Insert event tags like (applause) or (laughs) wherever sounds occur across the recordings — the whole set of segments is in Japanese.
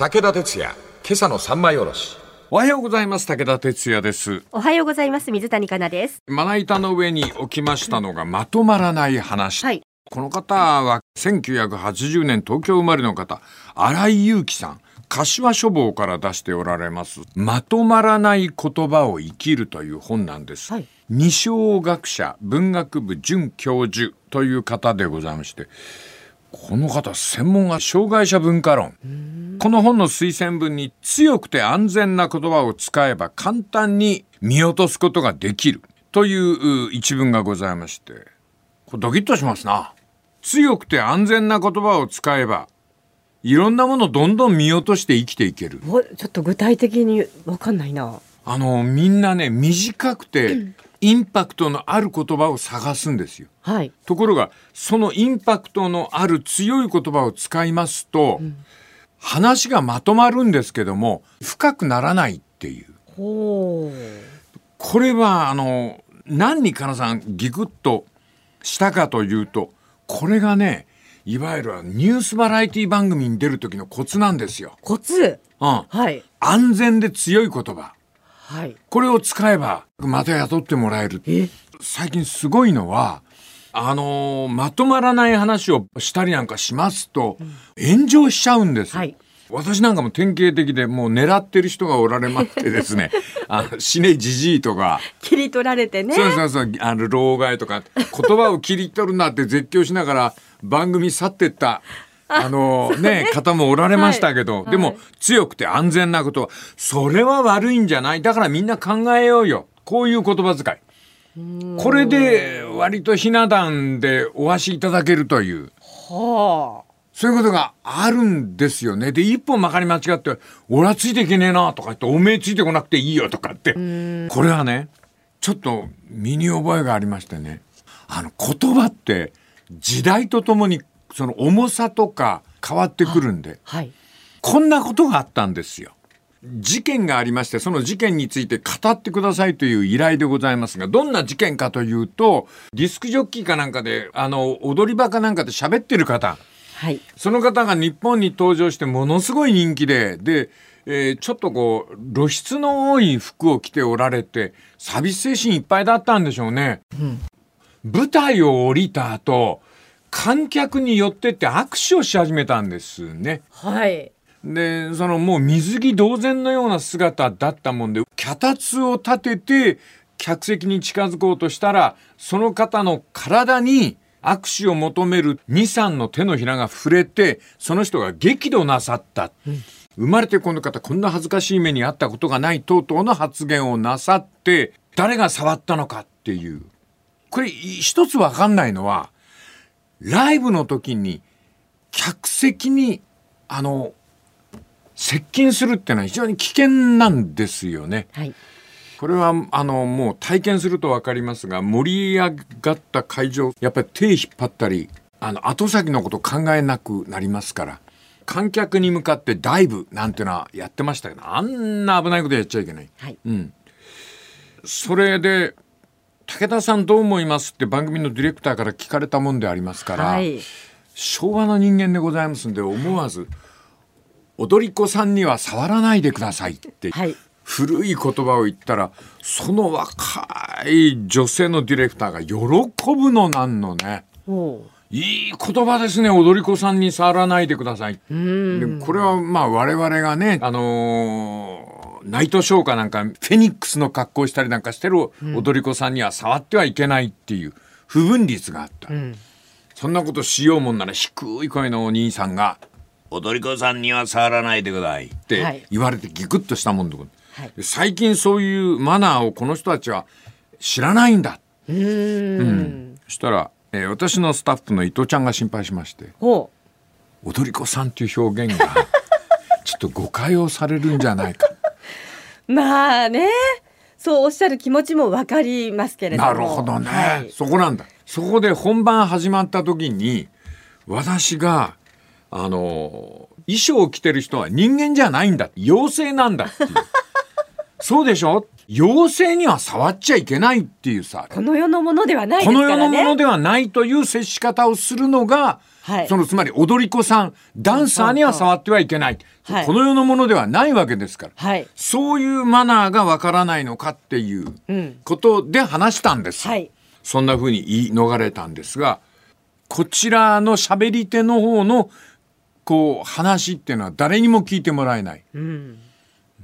武田鉄矢、今朝の三枚おろし。おはようございます。武田哲也です。おはようございます。水谷香奈です。まな板の上に置きましたのがまとまらない話。はい。この方は1980年東京生まれの方、荒井祐樹さん。柏書房から出しておられます。まとまらない言葉を生きるという本なんです。はい二小学者文学部准教授という方でございまして、この方専門は障害者文化論。この本の推薦文に強くて安全な言葉を使えば簡単に見落とすことができるというう一文がございまして、これドキッとしますな。強くて安全な言葉を使えば、いろんなものをどんどん見落として生きていける。おちょっと具体的にわかんないな。あの、みんなね、短くてインパクトのある言葉を探すんですよ。はい。ところが、そのインパクトのある強い言葉を使いますと、話がまとまるんですけども、深くならないっていう。ほう。これは、あの、何にかなさんギクッとしたかというと、これがね、いわゆるニュースバラエティ番組に出る時のコツなんですよ。コツ。うん。はい。安全で強い言葉。はい。これを使えば、また雇ってもらえる。え？最近すごいのは、あのーまとまらない話をしたりなんかしますと、炎上しちゃうんです。はい私なんかも典型的でもう狙ってる人がおられましてですね、(laughs) あの死ねじじいとか、切り取られてね。そうそうそう、あの、老害とか、言葉を切り取るなって絶叫しながら番組去ってった、あの (laughs) ね、方もおられましたけど、はいでもはい強くて安全なことは、それは悪いんじゃない？だからみんな考えようよ。こういう言葉遣い。これで割とひな壇でお足しいただけるという。はそういうことがあるんですよね。で、一本まかり間違って、俺はついていけねえなとか言って、おめえついてこなくていいよとかって。これはね、ちょっと身に覚えがありましてね。あの、言葉って時代とともにその重さとか変わってくるんで、あ。はい。こんなことがあったんですよ。事件がありまして、その事件について語ってくださいという依頼でございますが、どんな事件かというと、ディスクジョッキーかなんかで、あの、踊り場かなんかで喋ってる方、はい。その方が日本に登場してものすごい人気で、で、えーちょっとこう、露出の多い服を着ておられて、サービス精神いっぱいだったんでしょうね。舞台を降りた後、観客に寄ってって握手をし始めたんですね。はい。で、そのもう水着同然のような姿だったもんで、脚立を立てて客席に近づこうとしたら、その方の体に握手を求める2、3の手のひらが触れて、その人が激怒なさった。生まれてこの方、こんな恥ずかしい目にあったことがない等々の発言をなさって、誰が触ったのかっていう。これ一つわかんないのは、ライブの時に客席に、あの、接近するっていうのは非常に危険なんですよね。はい。これはあのもう体験すると分かりますが盛り上がった会場やっぱり手引っ張ったりあの後先のこと考えなくなりますから観客に向かってダイブなんていうのはやってましたけどあんな危ないことやっちゃいけない。はい。うん、それで武田さんどう思いますって番組のディレクターから聞かれたもんでありますから、はい。昭和の人間でございますんで思わず踊り子さんには触らないでくださいって、はい古い言葉を言ったらその若い女性のディレクターが喜ぶのなんのねほいい言葉ですね踊り子さんに触らないでください。でこれはまあ我々がねあのーナイトショーかなんかフェニックスの格好をしたりなんかしてる踊り子さんには触ってはいけないっていう不分率があった。うん。そんなことしようもんなら低い声のお兄さんが「踊り子さんには触らないでください」ってはい言われてギクッとしたもんで、はいで最近そういうマナーをこの人たちは知らないんだ、うーん。そしたら、えー私のスタッフの伊藤ちゃんが心配しましてほ「踊り子さん」っていう表現がちょっと誤解をされるんじゃないかう。まあね。そうおっしゃる気持ちもわかりますけれども。なるほどね、はい。そこなんだそこで本番始まった時に私があの衣装を着てる人は人間じゃないんだ妖精なんだっていう (laughs) そうでしょ？妖精には触っちゃいけないっていうさ、この世のものではないですこ。の世のものではないという接し方をするのが、はいそのつまり踊り子さん、ダンサーには触ってはいけない。はいこの世のものではないわけですから。はい。そういうマナーがわからないのかっていううんことで話したんですよ。はい。そんな風に言い逃れたんですが、こちらの喋り手の方のこう話っていうのは誰にも聞いてもらえない。うん。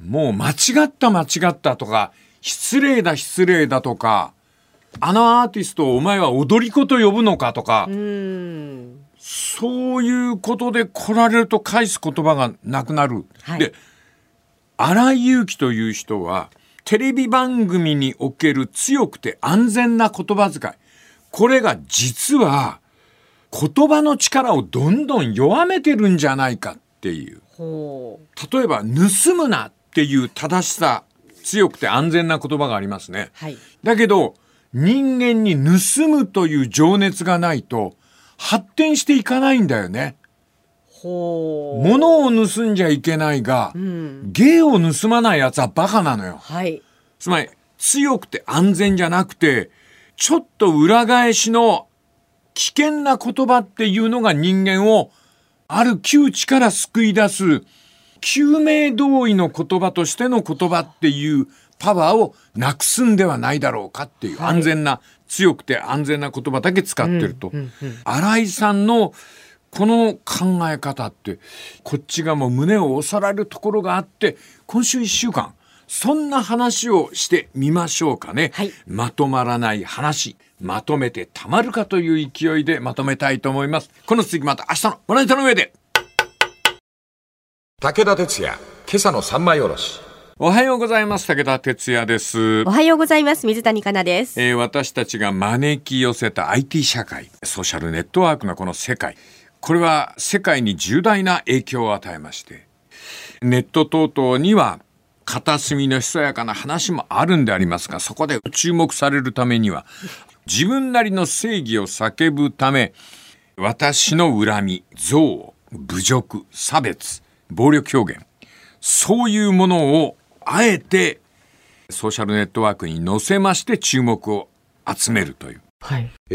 もう間違った間違ったとか、失礼だ失礼だとか、あのアーティストをお前は踊り子と呼ぶのかとか、うん。そういうことで来られると返す言葉がなくなる。はいで、荒井祐樹という人は、テレビ番組における強くて安全な言葉遣い。これが実は、言葉の力をどんどん弱めてるんじゃないかっていう。ほ例えば、盗むなっていう正しさ、強くて安全な言葉がありますね。う。はい。だけど、人間に盗むという情熱がないと、発展していかないんだよね。物を盗んじゃいけないが、うん。芸を盗まない奴はバカなのよ。はい。つまり、強くて安全じゃなくて、ちょっと裏返しの危険な言葉っていうのが人間をある窮地から救い出す救命胴衣の言葉としての言葉っていうパワーをなくすんではないだろうかっていう、はい安全な強くて安全な言葉だけ使ってると、うんうん新井さんのこの考え方ってこっちがもう胸を押されるところがあって今週1週間そんな話をしてみましょうかね、はい。まとまらない話まとめてたまるかという勢いでまとめたいと思います。この続きまた明日のご覧いたの上で。武田鉄矢、今朝の三枚おろし。おはようございます武田哲也ですおはようございます。水谷香奈です。えー私たちが招き寄せた IT 社会ソーシャルネットワークのこの世界これは世界に重大な影響を与えましてネット等々には片隅のひそやかな話もあるんでありますがそこで注目されるためには自分なりの正義を叫ぶため私の恨み憎悪侮辱差別暴力表現そういうものをあえてソーシャルネットワークに載せまして注目を集めるという。はい。え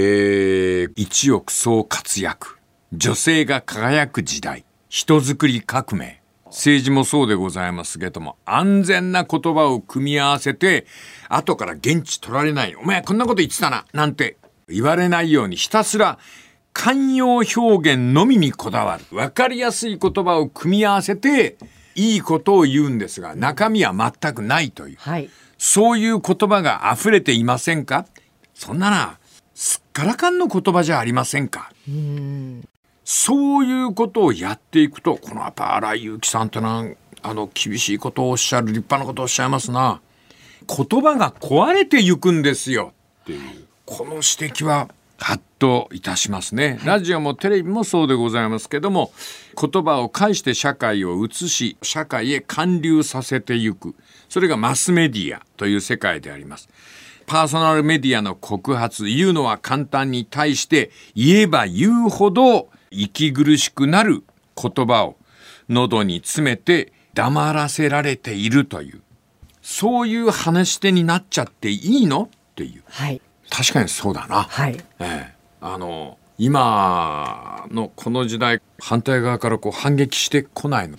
ー、一億総活躍。女性が輝く時代。人づくり革命。政治もそうでございますけども、安全な言葉を組み合わせて、後から現地取られない。お前こんなこと言ってたな。なんて言われないようにひたすら寛容表現のみにこだわる。わかりやすい言葉を組み合わせて、いいことを言うんですが、中身は全くないという。はい。そういう言葉が溢れていませんか？そんなな、すっからかんの言葉じゃありませんか？うん。そういうことをやっていくと、このやっぱ荒井祐樹さんってのは、あの、厳しいことをおっしゃる、立派なことをおっしゃいますな。言葉が壊れていくんですよっていう。この指摘は、ハッといたしますね。ラジオもテレビもそうでございますけども、言葉を介して社会を映し、社会へ還流させていく。それがマスメディアという世界であります。パーソナルメディアの告発、言うのは簡単に対して、言えば言うほど息苦しくなる言葉を喉に詰めて黙らせられているという、そういう話し手になっちゃっていいの？っていう。はい。確かにそうだな。はい。ええ、あの今のこの時代反対側からこう反撃してこないの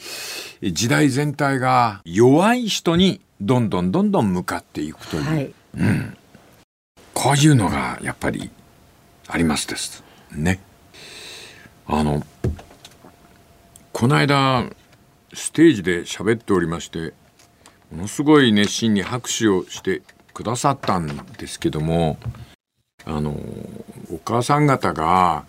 時代全体が弱い人にどんどんどんどん向かっていくという、はい。こういうのがやっぱりありますですねあのこの間ステージで喋っておりましてものすごい熱心に拍手をしてくださったんですけどもあのお母さん方が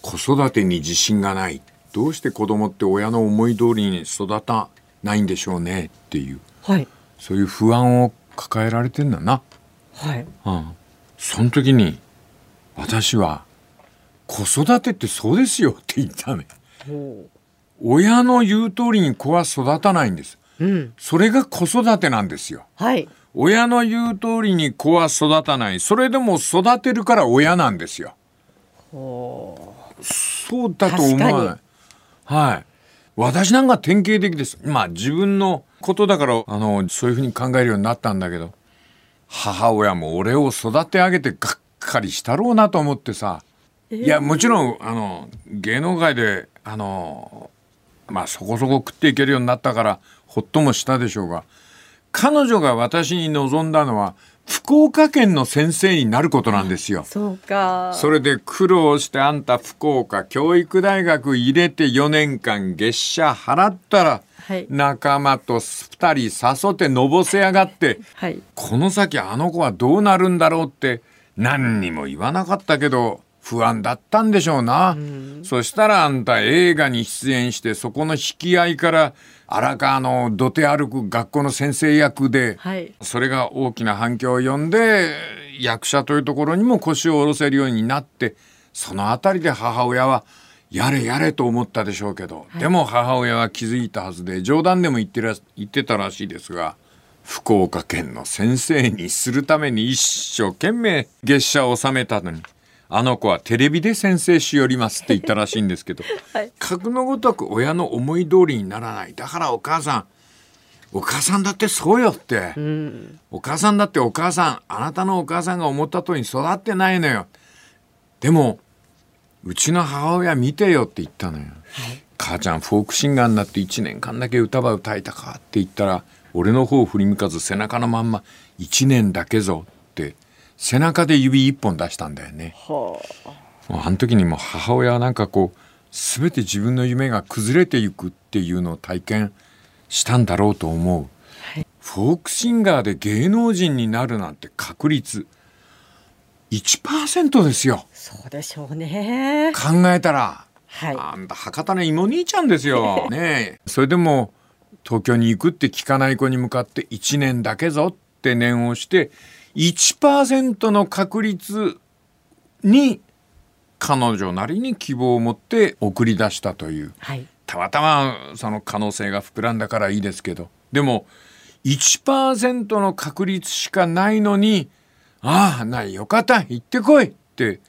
子育てに自信がないどうして子供って親の思い通りに育たないんでしょうねっていうはい。そういう不安を抱えられてんだな。はい。うん、その時に私は子育てってそうですよって言ったね。ほ親の言う通りに子は育たないんです。う。うん。それが子育てなんですよ。はい。親の言う通りに子は育たない。それでも育てるから親なんですよ。ほそうだと思わない確。はい。私なんか典型的です。まあ自分のことだからあのそういうふうに考えるようになったんだけど母親も俺を育て上げてがっかりしたろうなと思ってさ、いやもちろんあの芸能界であのまあそこそこ食っていけるようになったからほっともしたでしょうが彼女が私に望んだのは福岡県の先生になることなんですよ。そうか。それで苦労してあんた福岡教育大学入れて4年間月謝払ったら、はい仲間と2人誘ってのぼせやがって、はい。この先あの子はどうなるんだろうって何にも言わなかったけど不安だったんでしょうな。そしたらあんた映画に出演してそこの引き合いから荒川の土手歩く学校の先生役で、はい。それが大きな反響を呼んで役者というところにも腰を下ろせるようになってそのあたりで母親はやれやれと思ったでしょうけど、でも母親は気づいたはずで冗談でも言ってら言ってたらしいですが福岡県の先生にするために一生懸命月謝を納めたのにあの子はテレビで先生しよりますって言ったらしいんですけど、(laughs) はい。格のごとく親の思い通りにならない。だからお母さんお母さんだってそうよって。お母さんだってお母さんあなたのお母さんが思った通りに育ってないのよ。でもうちの母親見てよって言ったのよ、母ちゃんフォークシンガーになって1年間だけ歌ば歌えたかって言ったら俺の方を振り向かず背中のまんま1年だけぞって背中で指一本出したんだよねはもうあの時にもう母親はなんかこう全て自分の夢が崩れていくっていうのを体験したんだろうと思う、フォークシンガーで芸能人になるなんて確率1%ですよそうでしょうね。考えたらはい。あんた博多の芋兄ちゃんですよ。(laughs) ねえ。それでも東京に行くって聞かない子に向かって1年だけぞって念をして1%の確率に彼女なりに希望を持って送り出したという。はい。たまたまその可能性が膨らんだからいいですけどでも1%の確率しかないのに「ああないよかった行ってこい」って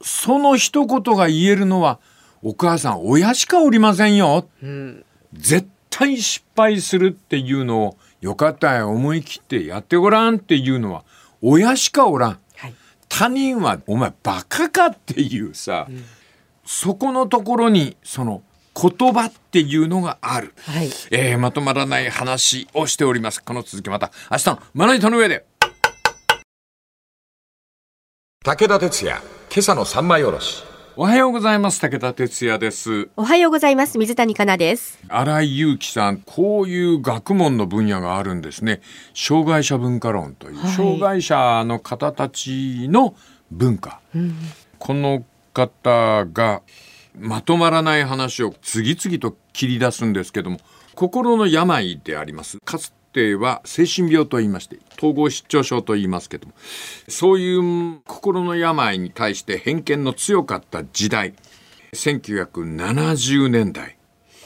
その一言が言えるのはお母さん親しかおりませんようん。絶対失敗するっていうのをよかったよ思い切ってやってごらんっていうのは親しかおらんはい。他人はお前バカかっていうさ、そこのところにその言葉っていうのがある、はい。えーまとまらない話をしておりますこの続きまた明日のまな板の上で武田鉄矢、今朝の三枚おろし。おはようございます。武田哲也です。おはようございます。水谷香奈です。新井祐樹さんこういう学問の分野があるんですね。障害者文化論という、はい。障害者の方たちの文化、この方がまとまらない話を次々と切り出すんですけども心の病であります。かつては精神病と言いまして統合失調症と言いますけどもそういう心の病に対して偏見の強かった時代1970年代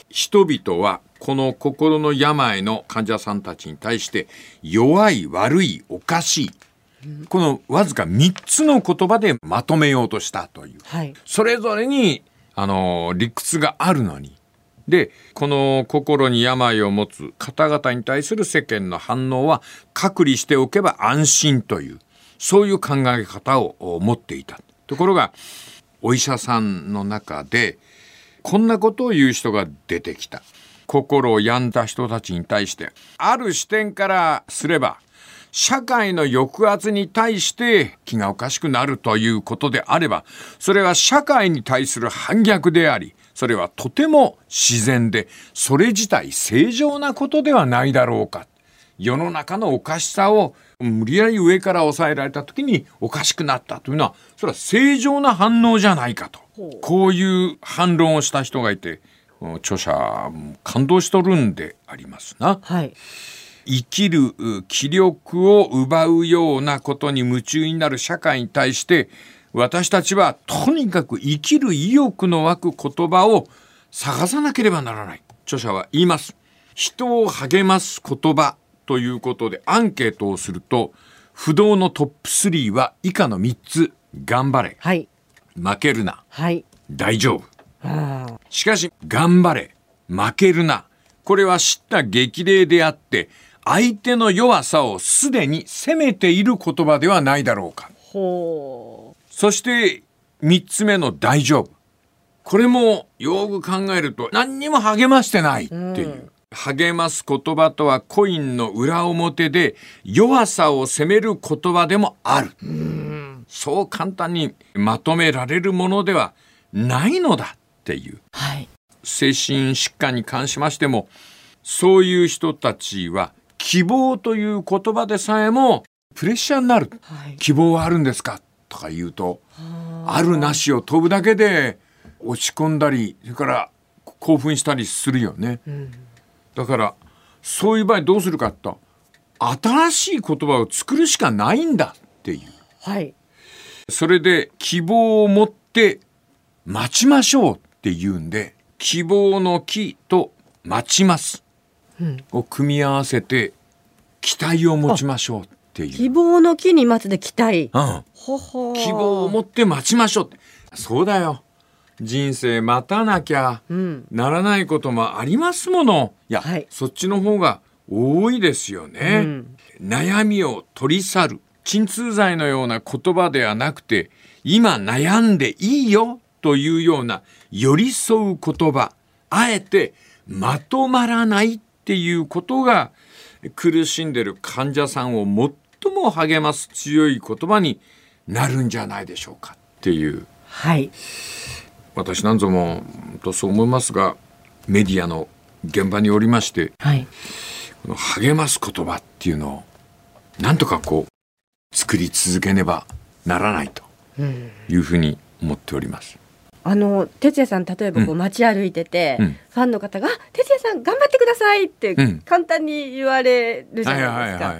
人々はこの心の病の患者さんたちに対して弱い悪いおかしいこのわずか3つの言葉でまとめようとしたというはい。それぞれにあの理屈があるのにでこの心に病を持つ方々に対する世間の反応は隔離しておけば安心というそういう考え方を持っていた。ところがお医者さんの中でこんなことを言う人が出てきた。心を病んだ人たちに対してある視点からすれば社会の抑圧に対して気がおかしくなるということであればそれは社会に対する反逆でありそれはとても自然でそれ自体正常なことではないだろうか世の中のおかしさを無理やり上から抑えられた時におかしくなったというのはそれは正常な反応じゃないかとこういう反論をした人がいて著者も感動しとるんでありますな。はい。生きるう気力を奪うようなことに夢中になる社会に対して私たちはとにかく生きる意欲の湧く言葉を探さなければならない。著者は言います。人を励ます言葉ということでアンケートをすると不動のトップ3は以下の3つ。頑張れ。はい。負けるな。はい。大丈夫。しかし頑張れ。負けるな。これは知った激励であって、相手の弱さをすでに責めている言葉ではないだろうか。ほそして、三つ目の大丈夫。これもよく考えると何にも励ましてないっていう。励ます言葉とはコインの裏表で弱さを責める言葉でもある。そう簡単にまとめられるものではないのだっていう。う。はい。精神疾患に関しましてもそういう人たちは希望という言葉でさえもプレッシャーになる。はい。希望はあるんですか？とか言うとあるなしを飛ぶだけで落ち込んだりそれから興奮したりするよね、だからそういう場合どうするかと新しい言葉を作るしかないんだっていう。はい。それで希望を持って待ちましょうって言うんで希望の木と待ちます、を組み合わせて期待を持ちましょうっていう。希望の木に待つで期待。うん。ほほ希望を持って待ちましょうそうだよ。人生待たなきゃ。うん。ならないこともありますもの。いや、はい。そっちの方が多いですよね、うん。悩みを取り去る。鎮痛剤のような言葉ではなくて今悩んでいいよ。というような寄り添う言葉。あえてまとまらないっていうことが苦しんでる患者さんを最も励ます強い言葉になるんじゃないでしょうかっていうはい。私なんぞも本当そう思いますがメディアの現場におりましてはい。この励ます言葉っていうのをなんとかこう作り続けねばならないとうん。いうふうに思っております。あの哲也さん例えばこううん街歩いてて、うんファンの方があ「哲也さん頑張ってください」ってうん簡単に言われるじゃないですか。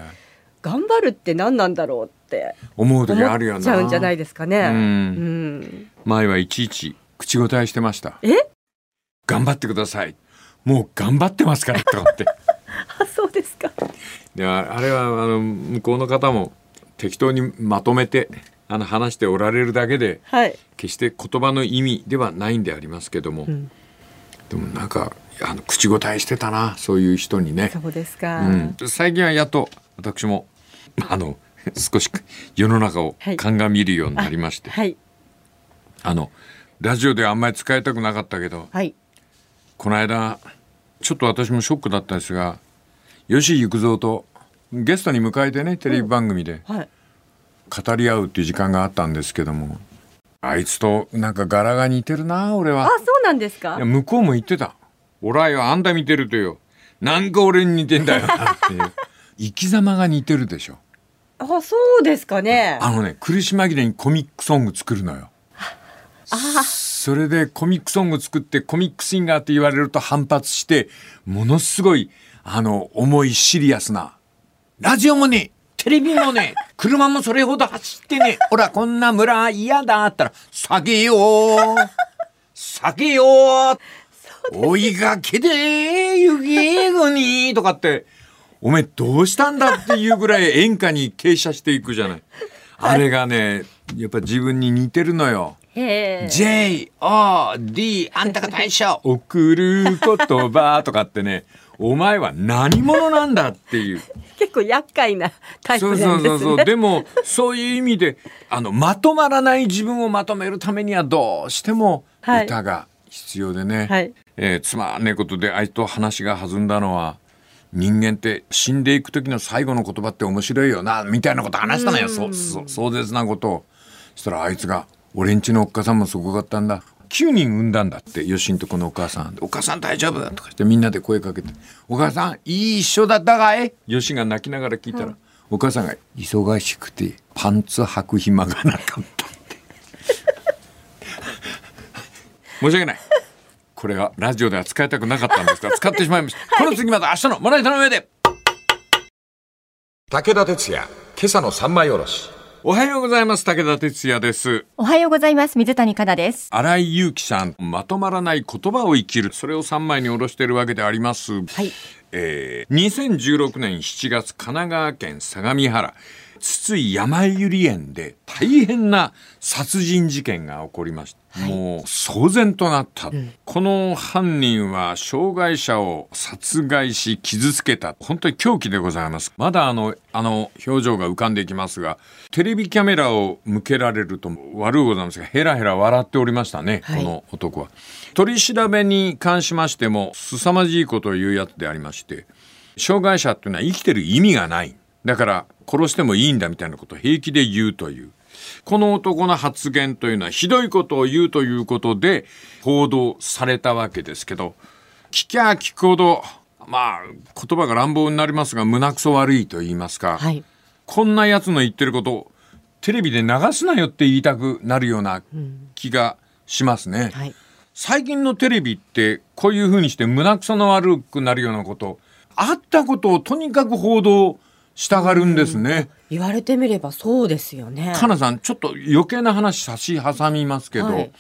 い。頑張るって何なんだろうって思う時思あるよな。っちゃうんじゃないですかね。うんうん前はいちいち口答えしてました。え？頑張ってください。もう頑張ってますからとかって。(laughs) あそうですか。でああれはあの向こうの方も適当にまとめてあの話しておられるだけではい。決して言葉の意味ではないんでありますけども、んでもなんかあの口答えしてたなそういう人にね、そうですか。うん、最近はやっと私も (laughs) あの少し世の中をはい。鑑みるようになりまして、はい。あのラジオではあんまり使いたくなかったけどはい。この間ちょっと私もショックだったんですが吉幾三とゲストに迎えてねテレビ番組ではい。語り合うっていう時間があったんですけどもあいつとなんか柄が似てるな俺は。あ。そうなんですか？いや。向こうも言ってた「俺はよあんた見てるとよ。なんか俺に似てんだよな」っていう。(laughs) 生き様が似てるでしょあそうですかね。あのね苦し紛れにコミックソング作るのよ。あそれでコミックソング作ってコミックシンガーって言われると反発してものすごいあの重いシリアスなラジオもねテレビもね (laughs) 車もそれほど走ってねほらこんな村嫌だったら下げよう。下げよう。(laughs) 追いがけで雪国とかっておめえどうしたんだっていうぐらい演歌に傾斜していくじゃない。あれがねやっぱ自分に似てるのよ。J-O-D あんたが大将。送る言葉とかってねお前は何者なんだっていう。結構厄介なタイプそうなんですね。そうそうそう。でもそういう意味であのまとまらない自分をまとめるためにはどうしてもはい。歌が必要でね、はい。えーつまんねえことであいつと話が弾んだのは人間って死んでいく時の最後の言葉って面白いよなみたいなこと話したのよ。そうそう壮絶なことを。そしたらあいつが「俺んちのおっかさんもすごかったんだ」9人産んだんだってよしんとこのお母さん「お母さん大丈夫?」とかしてみんなで声かけて「お母さんいい一緒だったかい?」よしが泣きながら聞いたら、お母さんが「忙しくてパンツ履く暇がなかった」って。申し訳ないこれはラジオでは使いたくなかったんですが (laughs) 使ってしまいました、この次また明日のまな板の上で。武田鉄矢、今朝の三枚おろし。おはようございます。武田哲也です。おはようございます。水谷香奈です。新井祐樹さん。まとまらない言葉を生きる。それを3枚に下ろしているわけであります、はい。えー2016年7月神奈川県相模原筒井やまゆり園で大変な殺人事件が起こりました、もう騒然となった、この犯人は障害者を殺害し傷つけた。本当に狂気でございます。まだあのあの表情が浮かんでいきますがテレビキャメラを向けられると悪うございますがヘラヘラ笑っておりましたね、はい。この男は。取り調べに関しましても凄まじいことを言うやつでありまして障害者っていうのは生きてる意味がない。だから殺してもいいんだみたいなことを平気で言うというこの男の発言というのはひどいことを言うということで報道されたわけですけど聞きゃ聞くほどまあ言葉が乱暴になりますが胸くそ悪いと言いますか、はい。こんなやつの言ってることをテレビで流すなよって言いたくなるような気がしますね。はい。最近のテレビってこういう風にして胸くその悪くなるようなことあったことをとにかく報道したがるんですね。言われてみればそうですよね。かなさんちょっと余計な話差し挟みますけど、はい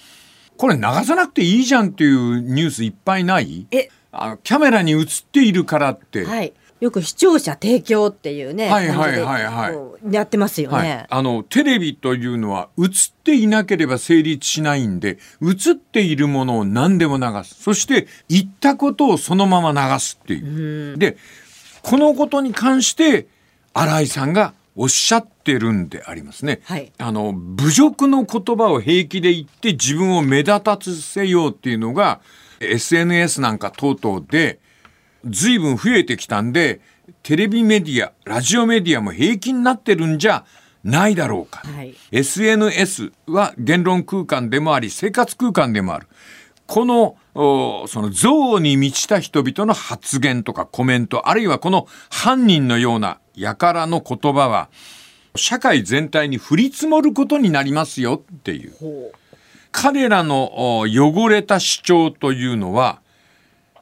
これ流さなくていいじゃんっていうニュースいっぱいない？え、あキャメラに映っているからって、はい。よく視聴者提供っていうね、はいはいはいはいやってますよはいね。あのテレビというのは映っていなければ成立しないんで映っているものを何でも流すそして言ったことをそのまま流すっていう。でこのことに関して新井さんがおっしゃってるんでありますね。はい。あの侮辱の言葉を平気で言って自分を目立たせようっていうのが SNS なんか等々で随分増えてきたんでテレビメディアラジオメディアも平気になってるんじゃないだろうか、はい。SNS は言論空間でもあり生活空間でもある。このおその憎悪に満ちた人々の発言とかコメントあるいはこの犯人のような輩の言葉は社会全体に降り積もることになりますよっていう彼らのお汚れた主張というのは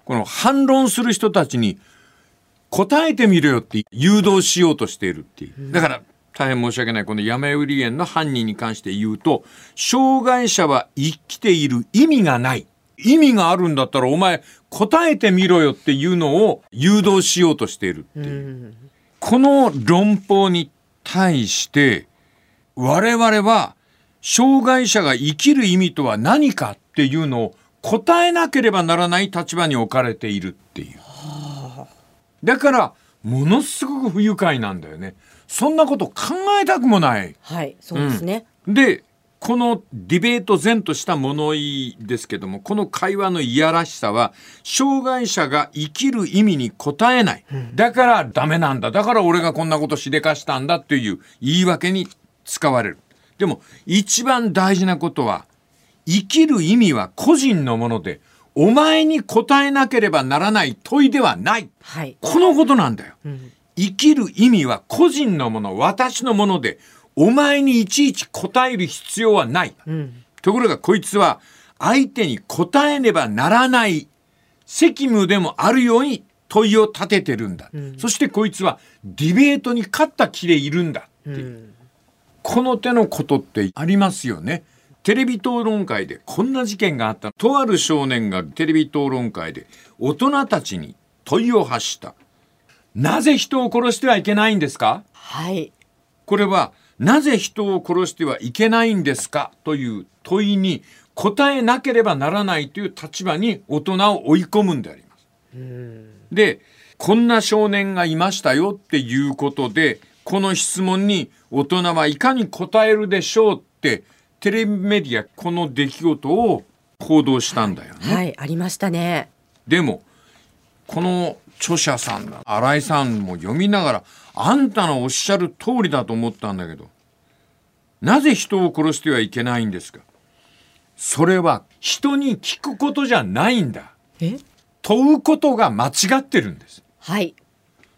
この反論する人たちに答えてみろよって誘導しようとしているっていう。だから大変申し訳ないこの山売り園の犯人に関して言うと障害者は生きている意味がない。意味があるんだったらお前答えてみろよっていうのを誘導しようとしているっていう。この論法に対して我々は障害者が生きる意味とは何かっていうのを答えなければならない立場に置かれているっていう。だからものすごく不愉快なんだよね。そんなこと考えたくもない。はい、そうですね。でこのディベート前とした物言いですけどもこの会話のいやらしさは障害者が生きる意味に答えない、だからダメなんだ。だから俺がこんなことしでかしたんだっていう言い訳に使われる。でも一番大事なことは生きる意味は個人のものでお前に答えなければならない問いではない。はい。このことなんだよ。生きる意味は個人のもの、私のもので、お前にいちいち答える必要はない。ところがこいつは、相手に答えねばならない責務でもあるように問いを立ててるんだ。そしてこいつはディベートに勝った気でいるんだっていう。この手のことってありますよね。テレビ討論会でこんな事件があった。とある少年がテレビ討論会で大人たちに問いを発した。なぜ人を殺してはいけないんですか？はい。これはなぜ人を殺してはいけないんですか？という問いに答えなければならないという立場に大人を追い込むんであります。でこんな少年がいましたよっていうことでこの質問に大人はいかに答えるでしょうってテレビメディアこの出来事を報道したんだよね。はい、ありましたね。でもこの著者さんだ。新井さんも読みながらあんたのおっしゃる通りだと思ったんだけどなぜ人を殺してはいけないんですか？それは人に聞くことじゃないんだ。え？問うことが間違ってるんです。はい。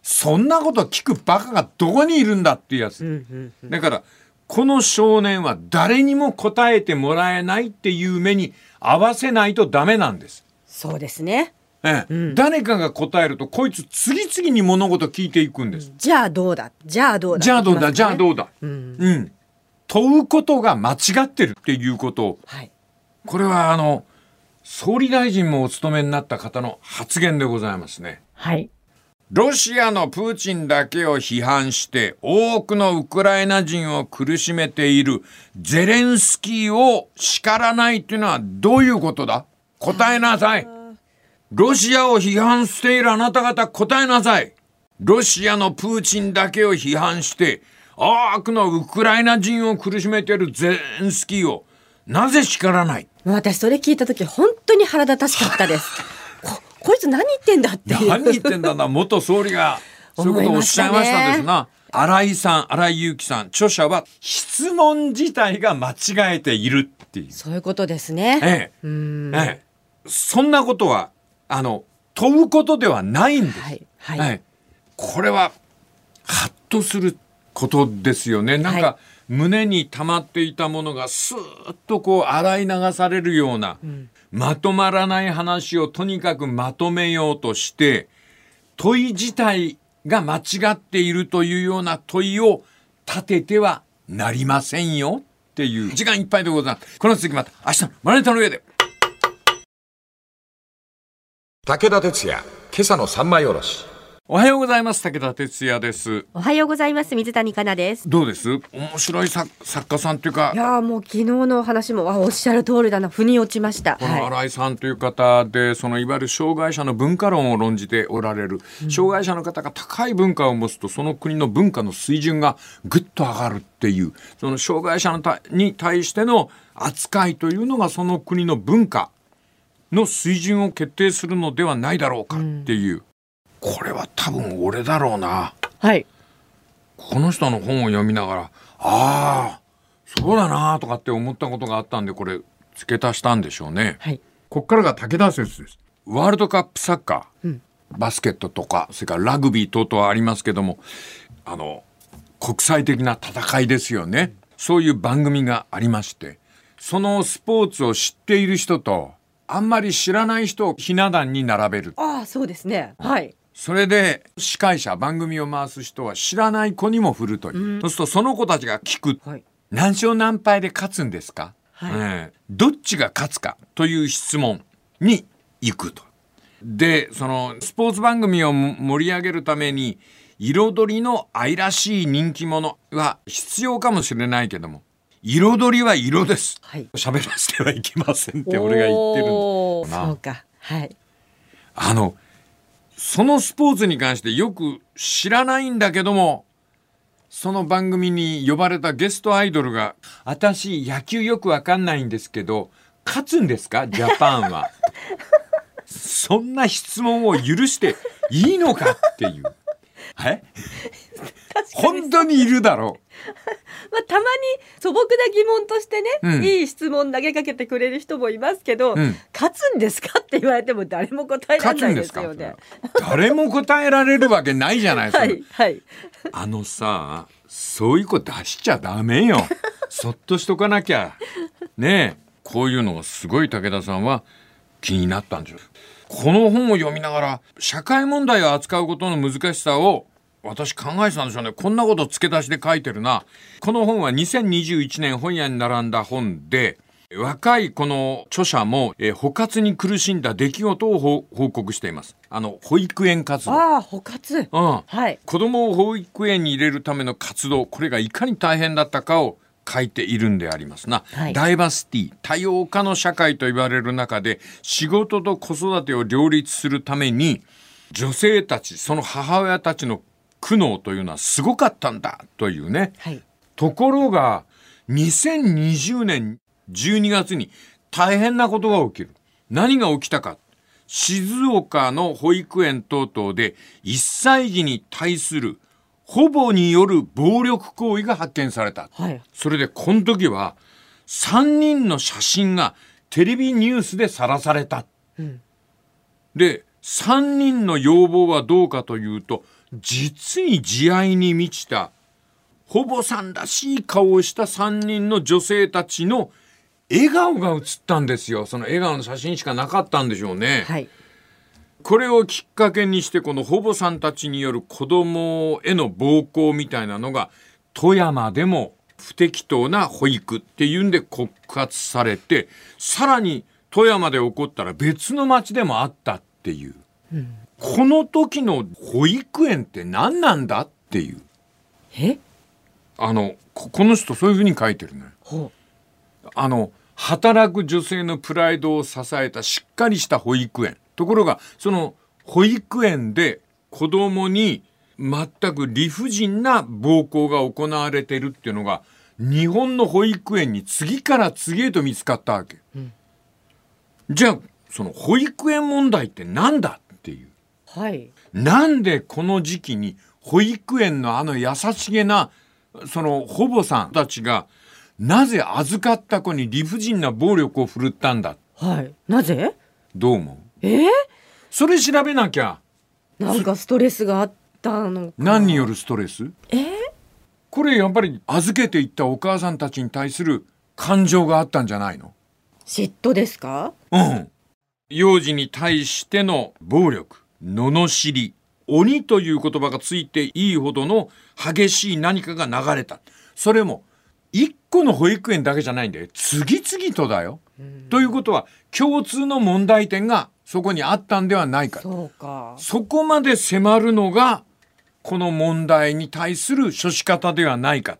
そんなこと聞くバカがどこにいるんだっていうやつ、だからこの少年は誰にも答えてもらえないっていう目に合わせないとダメなんです。そうですね。ええ誰かが答えるとこいつ次々に物事聞いていくんです。じゃあどうだ？じゃあどうだ？じゃあどうだ、じゃあうどうだ？うん。問うことが間違ってるっていうことを、はい。これはあの、総理大臣もお務めになった方の発言でございますね。はい。ロシアのプーチンだけを批判して多くのウクライナ人を苦しめているゼレンスキーを叱らないっていうのはどういうことだ？答えなさい。ロシアを批判しているあなた方答えなさい。ロシアのプーチンだけを批判して多くのウクライナ人を苦しめているゼレンスキーをなぜ叱らない？私それ聞いた時本当に腹立たしかったです。(laughs) ここいつ何言ってんだって。何言ってんだな元総理が (laughs) そういうことをおっしゃいましたですな。新井さん新井祐樹さん著者は質問自体が間違えているっていう。そういうことですね。ええうんええ、そんなことはあの問うことではないんです。はいはい。ええこれはハッとすることですよね。なんか、は胸に溜まっていたものがスーッとこう洗い流されるような、まとまらない話をとにかくまとめようとして問い自体が間違っているというような問いを立ててはなりませんよっていう時間いっぱいでございます。この続きまた明日のマネタの上で。武田鉄矢、今朝の三枚おろし。おはようございます。武田哲也です。おはようございます。水谷香奈です。どうです？面白い作作家さんというかい、やーもう昨日の話もあおっしゃる通りだな腑に落ちました。このはい。新井さんという方で、そのいわゆる障害者の文化論を論じておられる、障害者の方が高い文化を持つとその国の文化の水準がぐっと上がるっていうその障害者のたに対しての扱いというのがその国の文化の水準を決定するのではないだろうかっていう、これは多分俺だろうな。はい。この人の本を読みながら、ああ、そうだなとかって思ったことがあったんで、これ付け足したんでしょうね。はい。こっからが武田説です。ワールドカップサッカー、バスケットとか、それからラグビー等々ありますけども、あの、国際的な戦いですよね。そういう番組がありまして、そのスポーツを知っている人と、あんまり知らない人をひな壇に並べる。ああそうですね。はい。それで司会者番組を回す人は知らない子にも振るという、そうするとその子たちが聞く、はい。何勝何敗で勝つんですか、はいええどっちが勝つかという質問に行くと。でそのスポーツ番組を盛り上げるために彩りの愛らしい人気者は必要かもしれないけども彩りは色です。はい。喋らせてはいけませんって俺が言ってるんだなそうか。はい。あの、そのスポーツに関してよく知らないんだけども、その番組に呼ばれたゲストアイドルが、私野球よくわかんないんですけど、勝つんですか？ジャパンは。(laughs) そんな質問を許していいのかっていう。え？本当にいるだろ (laughs) まあたまに素朴な疑問としてね、うんいい質問投げかけてくれる人もいますけど、うん勝つんですかって言われても誰も答えう。られないですよね。誰も答えられるわけないじゃないですか。(laughs) はいはい。あのさ、そういう子出しちゃダメよ。そっとしとかなきゃ。ねえ、こういうのがすごい武田さんは気になったんでしょう。この本を読みながら、社会問題を扱うことの難しさを私考えてたんでしょうね。こんなこと付け出しで書いてるな。この本は2021年本屋に並んだ本で、若いこの著者も、えー捕獲に苦しんだ出来事を報報告しています。あの、保育園活動。ああ捕獲。うん。はい。子供を保育園に入れるための活動これがいかに大変だったかを書いているんでありますな、はい。ダイバーシティ多様化の社会と言われる中で仕事と子育てを両立するために女性たちその母親たちの苦悩というのはすごかったんだというね。はい。ところが2020年12月に大変なことが起きる。何が起きたか。静岡の保育園等々で1歳児に対する保母による暴力行為が発見された。はい。それでこの時は3人の写真がテレビニュースでさらされた。うんで3人の要望はどうかというと実に慈愛に満ちた保母さんらしい顔をした3人の女性たちの笑顔が写ったんですよその笑顔の写真しかなかったんでしょうね。はい。これをきっかけにしてこの保母さんたちによる子供への暴行みたいなのが富山でも不適当な保育っていうんで告発されてさらに富山で起こったら別の町でもあったっていう、この時の保育園って何なんだっていう。え？あのここの人そういうふうに書いてるのよ。ほあの働く女性のプライドを支えたしっかりした保育園ところがその保育園で子供に全く理不尽な暴行が行われてるっていうのが日本の保育園に次から次へと見つかったわけ、じゃあその保育園問題って何だっていう。うはい。なんでこの時期に保育園のあの優しげなその保母さんたちがなぜ預かった子に理不尽な暴力を振るったんだ？はい。なぜ？どう思う？え？ー、それ調べなきゃなんかストレスがあったのか何によるストレス？え？ー、これやっぱり預けていったお母さんたちに対する感情があったんじゃないの？嫉妬ですか？うん。幼児に対しての暴力、罵り、鬼という言葉がついていいほどの激しい何かが流れた。それも一個の保育園だけじゃないんだよ。次々とだよ。ということは共通の問題点がそこにあったんではないか。そうかそこまで迫るのがこの問題に対する処し方ではないか。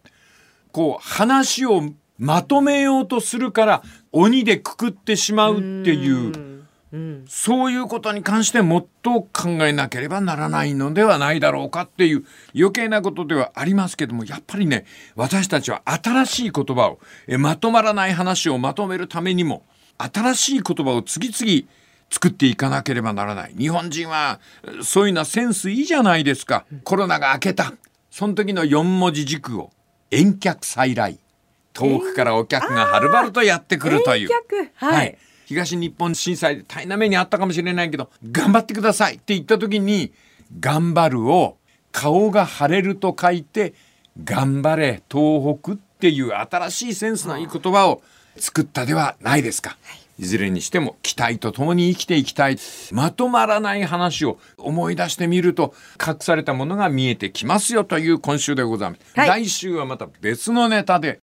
こう話をまとめようとするから鬼でくくってしまうっていううんそういうことに関してもっと考えなければならないのではないだろうかっていう余計なことではありますけどもやっぱりね私たちは新しい言葉をえまとまらない話をまとめるためにも新しい言葉を次々作っていかなければならない。日本人はえそういうのはセンスいいじゃないですか。コロナが明けた。その時の4文字熟語。遠客再来。遠くからお客がはるばるとやってくるという。遠客。はい。東日本震災で大変な目にあったかもしれないけど頑張ってください。って言った時に「頑張る」を顔が腫れると書いて「頑張れ東北」っていう新しいセンスのいい言葉を作ったではないですか。いずれにしても期待とともに生きていきたい。まとまらない話を思い出してみると隠されたものが見えてきますよという今週でございます、はい。来週はまた別のネタで